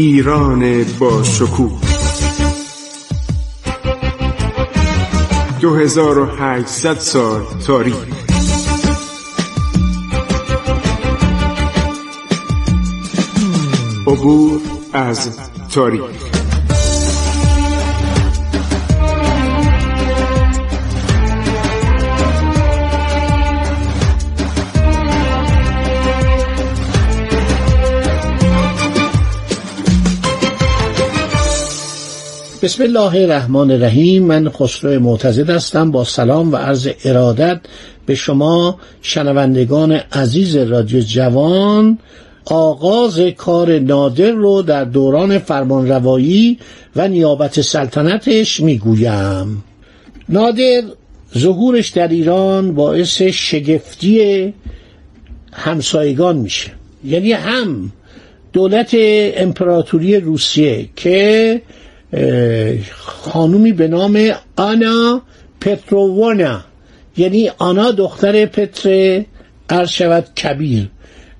ایران با شکوه. 2800 سال تاریخ. عبور از تاریخ. بسم الله الرحمن الرحیم. من خسرو معتزد هستم. با سلام و عرض ارادت به شما شنوندگان عزیز رادیو جوان آغاز کار نادر رو در دوران فرمانروایی و نیابت سلطنتش می‌گویم. نادر ظهورش در ایران باعث شگفتی همسایگان میشه. یعنی هم دولت امپراتوری روسیه که خانومی به نام آنا پترووانا. یعنی آنا دختر پتر عرض شود کبیر.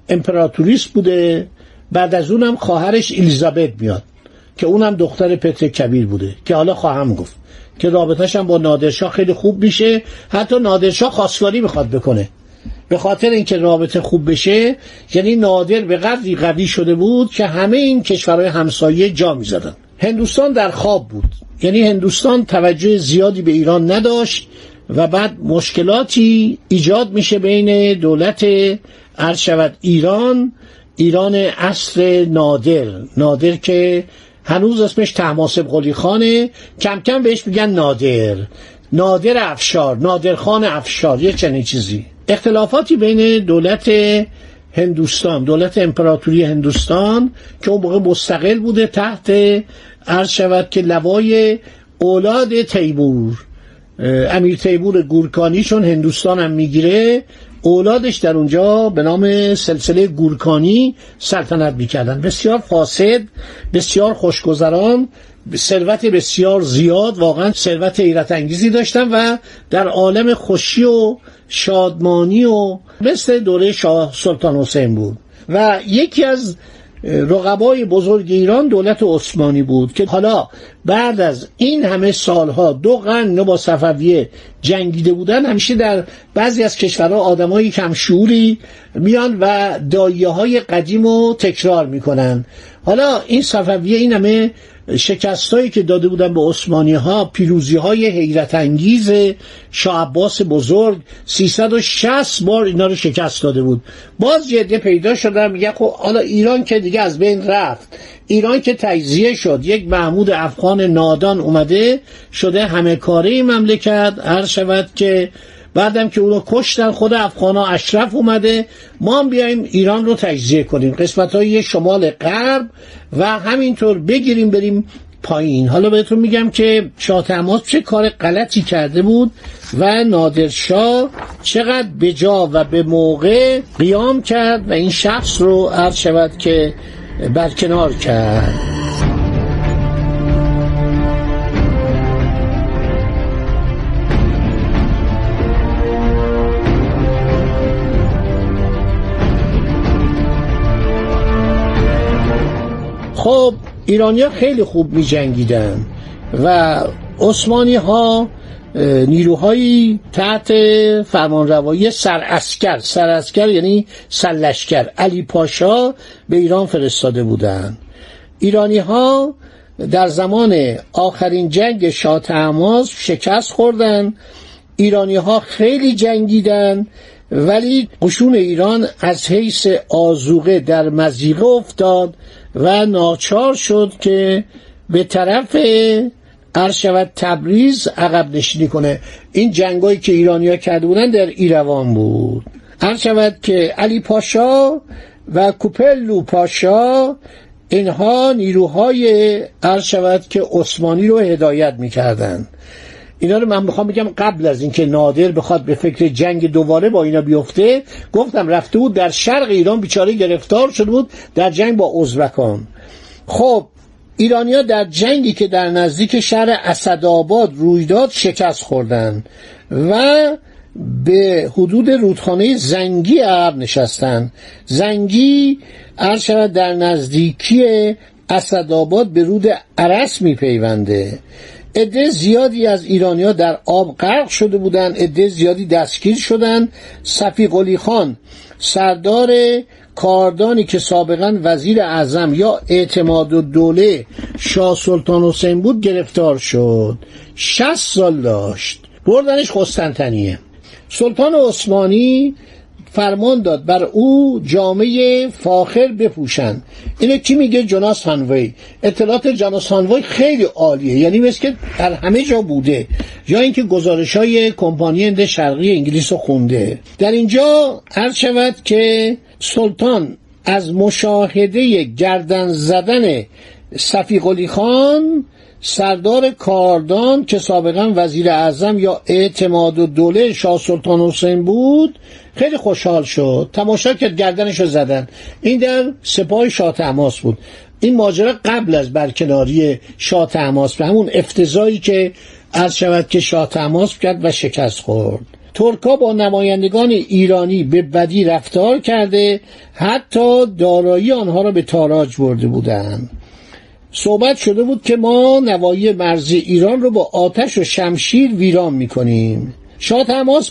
امپراتوریس بوده. بعد از اونم خواهرش الیزابت میاد که اونم دختر پتر کبیر بوده که حالا خواهم گفت. که رابطهش هم با نادرشاه خیلی خوب میشه. حتی نادرشاه خواستگاری می‌خواد بکنه. به خاطر اینکه رابطه خوب بشه یعنی نادر به قدری قوی شده بود که همه این کشورهای همسایه جا می‌زدن. هندوستان در خواب بود. یعنی هندوستان توجه زیادی به ایران نداشت و بعد مشکلاتی ایجاد میشه بین دولت شود ایران ایران اصل نادر. نادر که هنوز اسمش تحماسب قلی خانه. کم کم بهش میگن نادر. نادر افشار نادرخان افشار یه چنین چیزی. اختلافاتی بین دولت هندوستان دولت امپراتوری هندوستان که اون موقع مستقل بوده تحت عرض شود که لوای اولاد تیمور امیر تیمور گورکانی چون هندوستان هم می‌گیره اولادش در اونجا به نام سلسله گورکانی سلطنت می‌کردن. بسیار فاسد بسیار خوشگذران ثروت بسیار زیاد واقعا ثروت حیرت انگیزی داشتن و در عالم خوشی و شادمانی و مثل دوره شاه سلطان حسین بود. و یکی از رقبای بزرگ ایران دولت عثمانی بود که حالا بعد از این همه سالها دو قرن با صفویه جنگیده بودن همیشه در بعضی از کشورها آدمایی کم شعوری میان و دایه های قدیم رو تکرار می‌کنن. حالا این صفویه این همه شکستایی که داده بودن به عثمانی ها پیروزی های حیرت انگیز شاه عباس بزرگ 360 بار اینا رو شکست داده بود. باز یه پیدا شدن میگه خب حالا ایران که دیگه از بین رفت. ایران که تجزیه شد یک محمود افغان نادان اومده شده همه کاره مملکت. هر شود که بعدم که اونو کشتن خود افغان ها اشرف اومده. ما هم بیایم ایران رو تجزیه کنیم. قسمت های شمال غرب و همینطور بگیریم بریم پایین. حالا بهتون میگم که شاه تماس چه کار غلطی کرده بود و نادرشاه چقدر به جا و به موقع قیام کرد و این شخص رو عرض شود که برکنار کرد. خب ایرانیا خیلی خوب می جنگیدن و عثمانی ها نیروهایی تحت فرمانروایی سراسکر سراسکر یعنی سلشکر علی پاشا به ایران فرستاده بودند ایرانی ها در زمان آخرین جنگ شاه شکست خوردن. ایرانی ها خیلی جنگیدن ولی قشون ایران از حیث آزوقه در مزیقه افتاد. و ناچار شد که به طرف عرض تبریز عقب نشینی کنه. این جنگایی که ایرانیا کرده بودن در ایروان بود. عرض که علی پاشا و کوپلو پاشا اینها نیروهای عرض شود که عثمانی رو هدایت می‌کردن اینا رو من می‌خوام بگم قبل از اینکه نادر بخواد به فکر جنگ دوباره با اینا بیفته گفتم رفته بود در شرق ایران بیچاره گرفتار شده بود در جنگ با ازبکان. خب ایرانیا در جنگی که در نزدیک شهر اسدآباد روی داد شکست خوردن و به حدود رودخانه زنگی عرب نشستن. زنگی عرض در نزدیکی اسدآباد به رود عرس میپیونده. عده زیادی از ایرانیا در آب غرق شده بودند عده زیادی دستگیر شدند. صفی قلی خان سردار کاردانی که سابقا وزیر اعظم یا اعتماد و دوله شاه سلطان حسین بود گرفتار شد. شست سال داشت. بردنش قسطنطنیه. سلطان عثمانی فرمان داد بر او جامعه فاخر بپوشند. اینو کی میگه؟ جناس هانوی اطلاعات جناس هانوی خیلی عالیه. یعنی مثل که در همه جا بوده. یا اینکه گزارش های کمپانی هند شرقی انگلیس رو خونده. در اینجا عرض شود که سلطان از مشاهده گردن زدن صفی خان سردار کاردان که سابقا وزیر اعظم یا اعتماد و دوله شاه سلطان حسین بود خیلی خوشحال شد. تماشا کرد گردنش رو زدن. این در سپاه شاه تماس بود. این ماجرا قبل از برکناری شاه تماس به همون افتضایی که عرض شود که شاه تماس کرد و شکست خورد. ترکا با نمایندگان ایرانی به بدی رفتار کرده حتی دارایی آنها را به تاراج برده بودند. صحبت شده بود که ما نوایی مرزی ایران رو با آتش و شمشیر ویران می‌کنیم. شاه تماس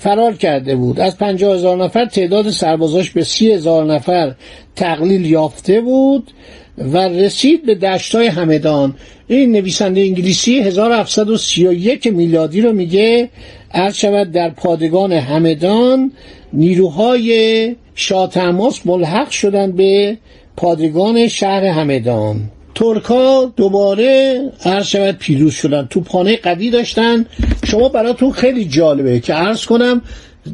فرار کرده بود. از پنجاه هزار نفر تعداد سربازاش به سی هزار نفر تقلیل یافته بود و رسید به دشتای همدان. این نویسنده انگلیسی 1731 میلادی رو میگه عرض شود در پادگان همدان نیروهای شاه تماس ملحق شدن به پادگان شهر همدان. ترکا دوباره عرض شود پیروز شدن. توپخانه قوی داشتن. شما براتون خیلی جالبه که عرض کنم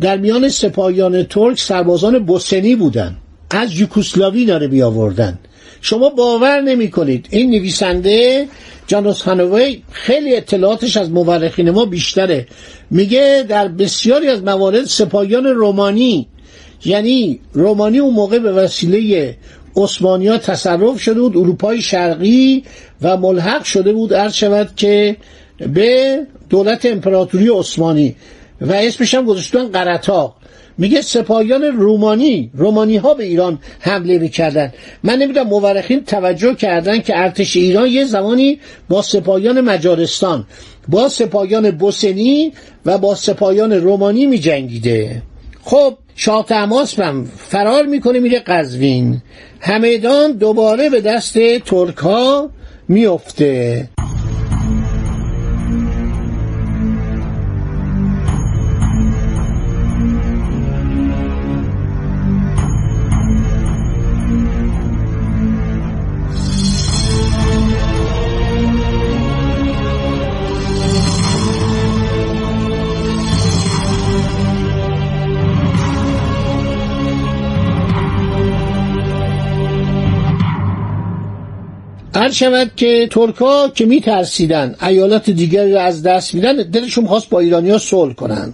در میان سپاهیان ترک سربازان بوسنی بودن. از یوکوسلاوی داره بیاوردن. شما باور نمی کنید این نویسنده جانوس هانوی خیلی اطلاعاتش از مورخین ما بیشتره. میگه در بسیاری از موارد سپاهیان رومانی یعنی رومانی اون موقع به وسیله عثمانی تصرف شده بود اروپای شرقی و ملحق شده بود عرض شود که به دولت امپراتوری عثمانی و اسمش هم گذاشتن قرطاق میگه سپاهیان رومانی رومانی ها به ایران حمله می‌کردن. من نمی‌دونم مورخین توجه کردن که ارتش ایران یه زمانی با سپاهیان مجارستان با سپاهیان بوسنی و با سپاهیان رومانی میجنگیده. خب شاه تماس فرار می‌کنه میره قزوین. همدان دوباره به دست ترک ها میفته هر شود که ترکا که میترسیدن ایالات دیگری را از دست میدن دلشون خواست با ایرانیا صلح کنن.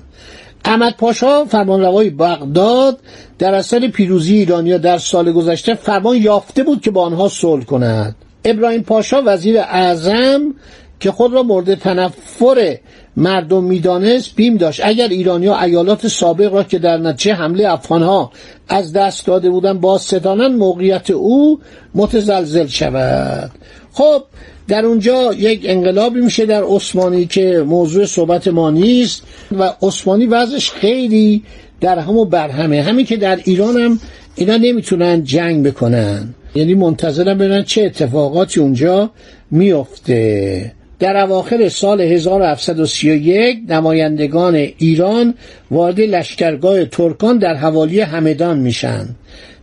احمد پاشا فرمانروای بغداد در اثر پیروزی ایرانیا در سال گذشته فرمان یافته بود که با آنها صلح کند. ابراهیم پاشا وزیر اعظم که خود را مورد تنفر مردم می‌دانست بیم داشت. اگر ایرانیا ایالات سابق را که در نتیجه حمله افغانها از دست داده بودن باز ستانن موقعیت او متزلزل شود. خب در اونجا یک انقلابی میشه در عثمانی که موضوع صحبت ما نیست و عثمانی وضعش خیلی در هم و برهمه. همین که در ایران هم اینا نمی‌تونن جنگ بکنن. یعنی منتظرم ببینن چه اتفاقاتی اونجا میفته در اواخر سال 1731 نمایندگان ایران وارد لشکرگاه ترکان در حوالی همدان میشن.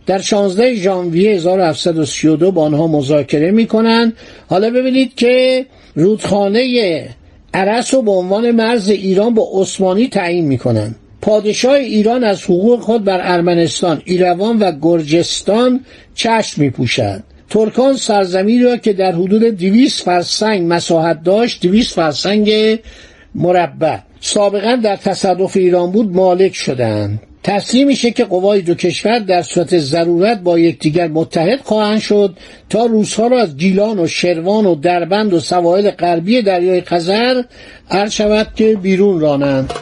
در 16 ژانویه 1732 با آنها مذاکره می‌کنن. حالا ببینید که رودخانه عرس رو به عنوان مرز ایران با عثمانی تعیین می‌کنن. پادشاه ایران از حقوق خود بر ارمنستان، ایروان و گرجستان چشم میپوشد. ترکان سرزمینی را که در حدود دویست فرسنگ مساحت داشت دویست فرسنگ مربع. سابقا در تصرف ایران بود مالک شدند. تصمیم میشه که قوای دو کشور در صورت ضرورت با یکدیگر متحد خواهند شد تا روسها را از گیلان و شروان و دربند و سواحل غربی دریای خزر عرض شود که بیرون رانند.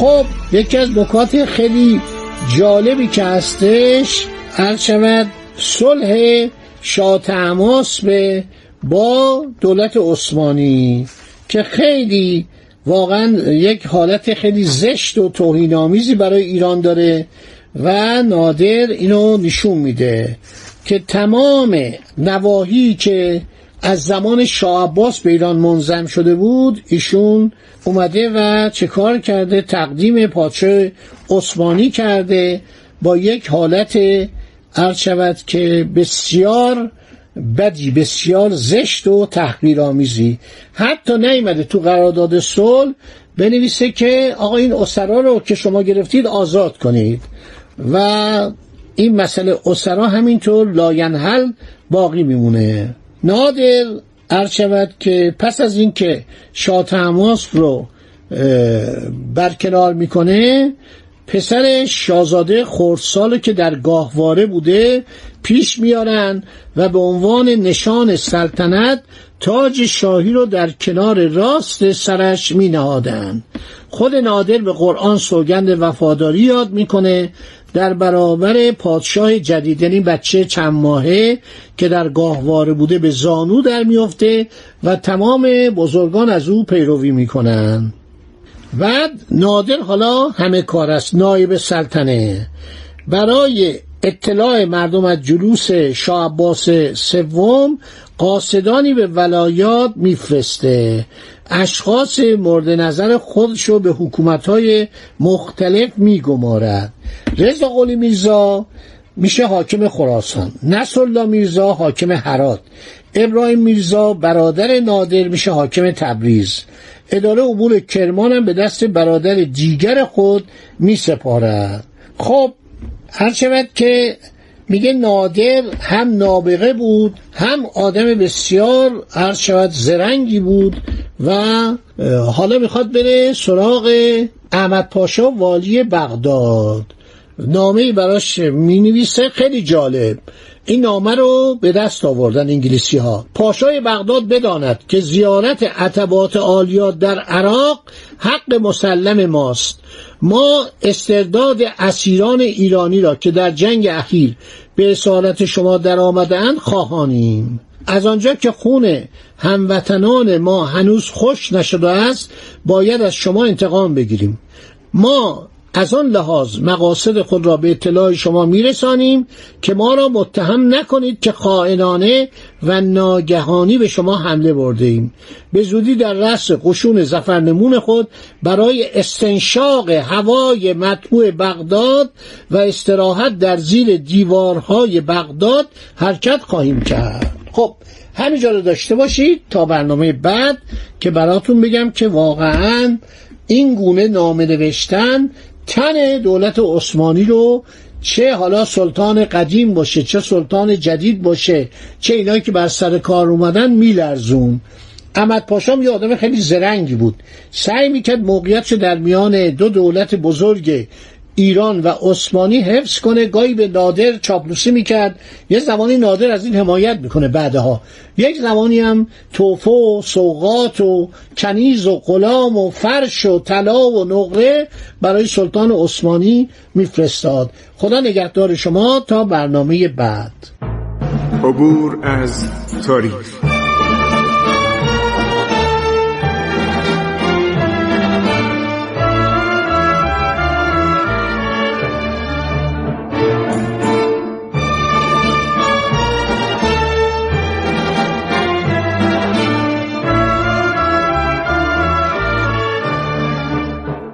خب یکی از نکات خیلی جالبی که هستش هر شود صلح شاه تماس به با دولت عثمانی که خیلی واقعا یک حالت خیلی زشت و توهینآمیزی برای ایران داره و نادر اینو نشون میده که تمام نواحی که از زمان شاه عباس به ایران منظم شده بود ایشون اومده و چه کار کرده؟ تقدیم پادشاه عثمانی کرده با یک حالت عرض شود که بسیار بدی بسیار زشت و تحقیرآمیزی. حتی نیامده تو قرارداد صلح بنویسه که آقا این اسرا رو که شما گرفتید آزاد کنید. و این مسئله اسرا همینطور لاینحل باقی میمونه. نادر عرض شود که پس از اینکه شاه تماس رو برکنار می‌کنه پسر شاهزاده خردسال که در گاهواره بوده پیش میارن و به عنوان نشان سلطنت تاج شاهی رو در کنار راست سرش می نهادن. خود نادر به قرآن سوگند وفاداری یاد می‌کنه در برابر پادشاه جدید یعنی بچه چند ماهه که در گاهواره بوده به زانو در میفته و تمام بزرگان از او پیروی می‌کنن. بعد نادر حالا همه کار است نایب سلطنه. برای اطلاع مردم از جلوس شاه عباس سوم قاصدانی به ولایات میفرسته. اشخاص مورد نظر خودش رو به حکومتهای مختلف میگمارد. رضا قلی میرزا میشه حاکم خراسان. نصرالله میرزا حاکم هرات. ابراهیم میرزا برادر نادر میشه حاکم تبریز. اداره امور کرمان هم به دست برادر دیگر خود می سپارد خب هر شود که میگه نادر هم نابغه بود هم آدم بسیار هر شود زرنگی بود و حالا می‌خواد بره سراغ احمد پاشا والی بغداد. نامه براش می نویسه خیلی جالب. این نامه رو به دست آوردن انگلیسی ها پاشای بغداد بداند که زیارت عتبات آلیات در عراق حق مسلم ماست. ما استرداد اسیران ایرانی را که در جنگ اخیر به اسارت شما در آمدن خواهانیم. از آنجا که خون هموطنان ما هنوز خوش نشده است باید از شما انتقام بگیریم. ما از آن لحاظ مقاصد خود را به اطلاع شما میرسانیم که ما را متهم نکنید که خائنانه و ناگهانی به شما حمله برده ایم. به زودی در رأس قشون زفرنمون خود برای استنشاق هوای مطبوع بغداد و استراحت در زیر دیوارهای بغداد حرکت خواهیم کرد. خب همینجا رو داشته باشید تا برنامه بعد که براتون بگم که واقعا این گونه نامه نوشتن تن دولت عثمانی رو چه حالا سلطان قدیم باشه چه سلطان جدید باشه چه اینایی که بر سر کار اومدن میلرزون. احمد پاشام یه آدم خیلی زرنگی بود. سعی می‌کرد موقعیتش در میان دو دولت بزرگ ایران و عثمانی حفظ کنه. گاهی به نادر چاپلوسی می‌کرد. یه زمانی نادر از این حمایت می‌کنه بعدها. یک زمانی هم توفه و سوقات و کنیز و غلام و فرش و طلا و نقره برای سلطان عثمانی میفرستاد. خدا نگهدار شما تا برنامه بعد. عبور از تاریخ.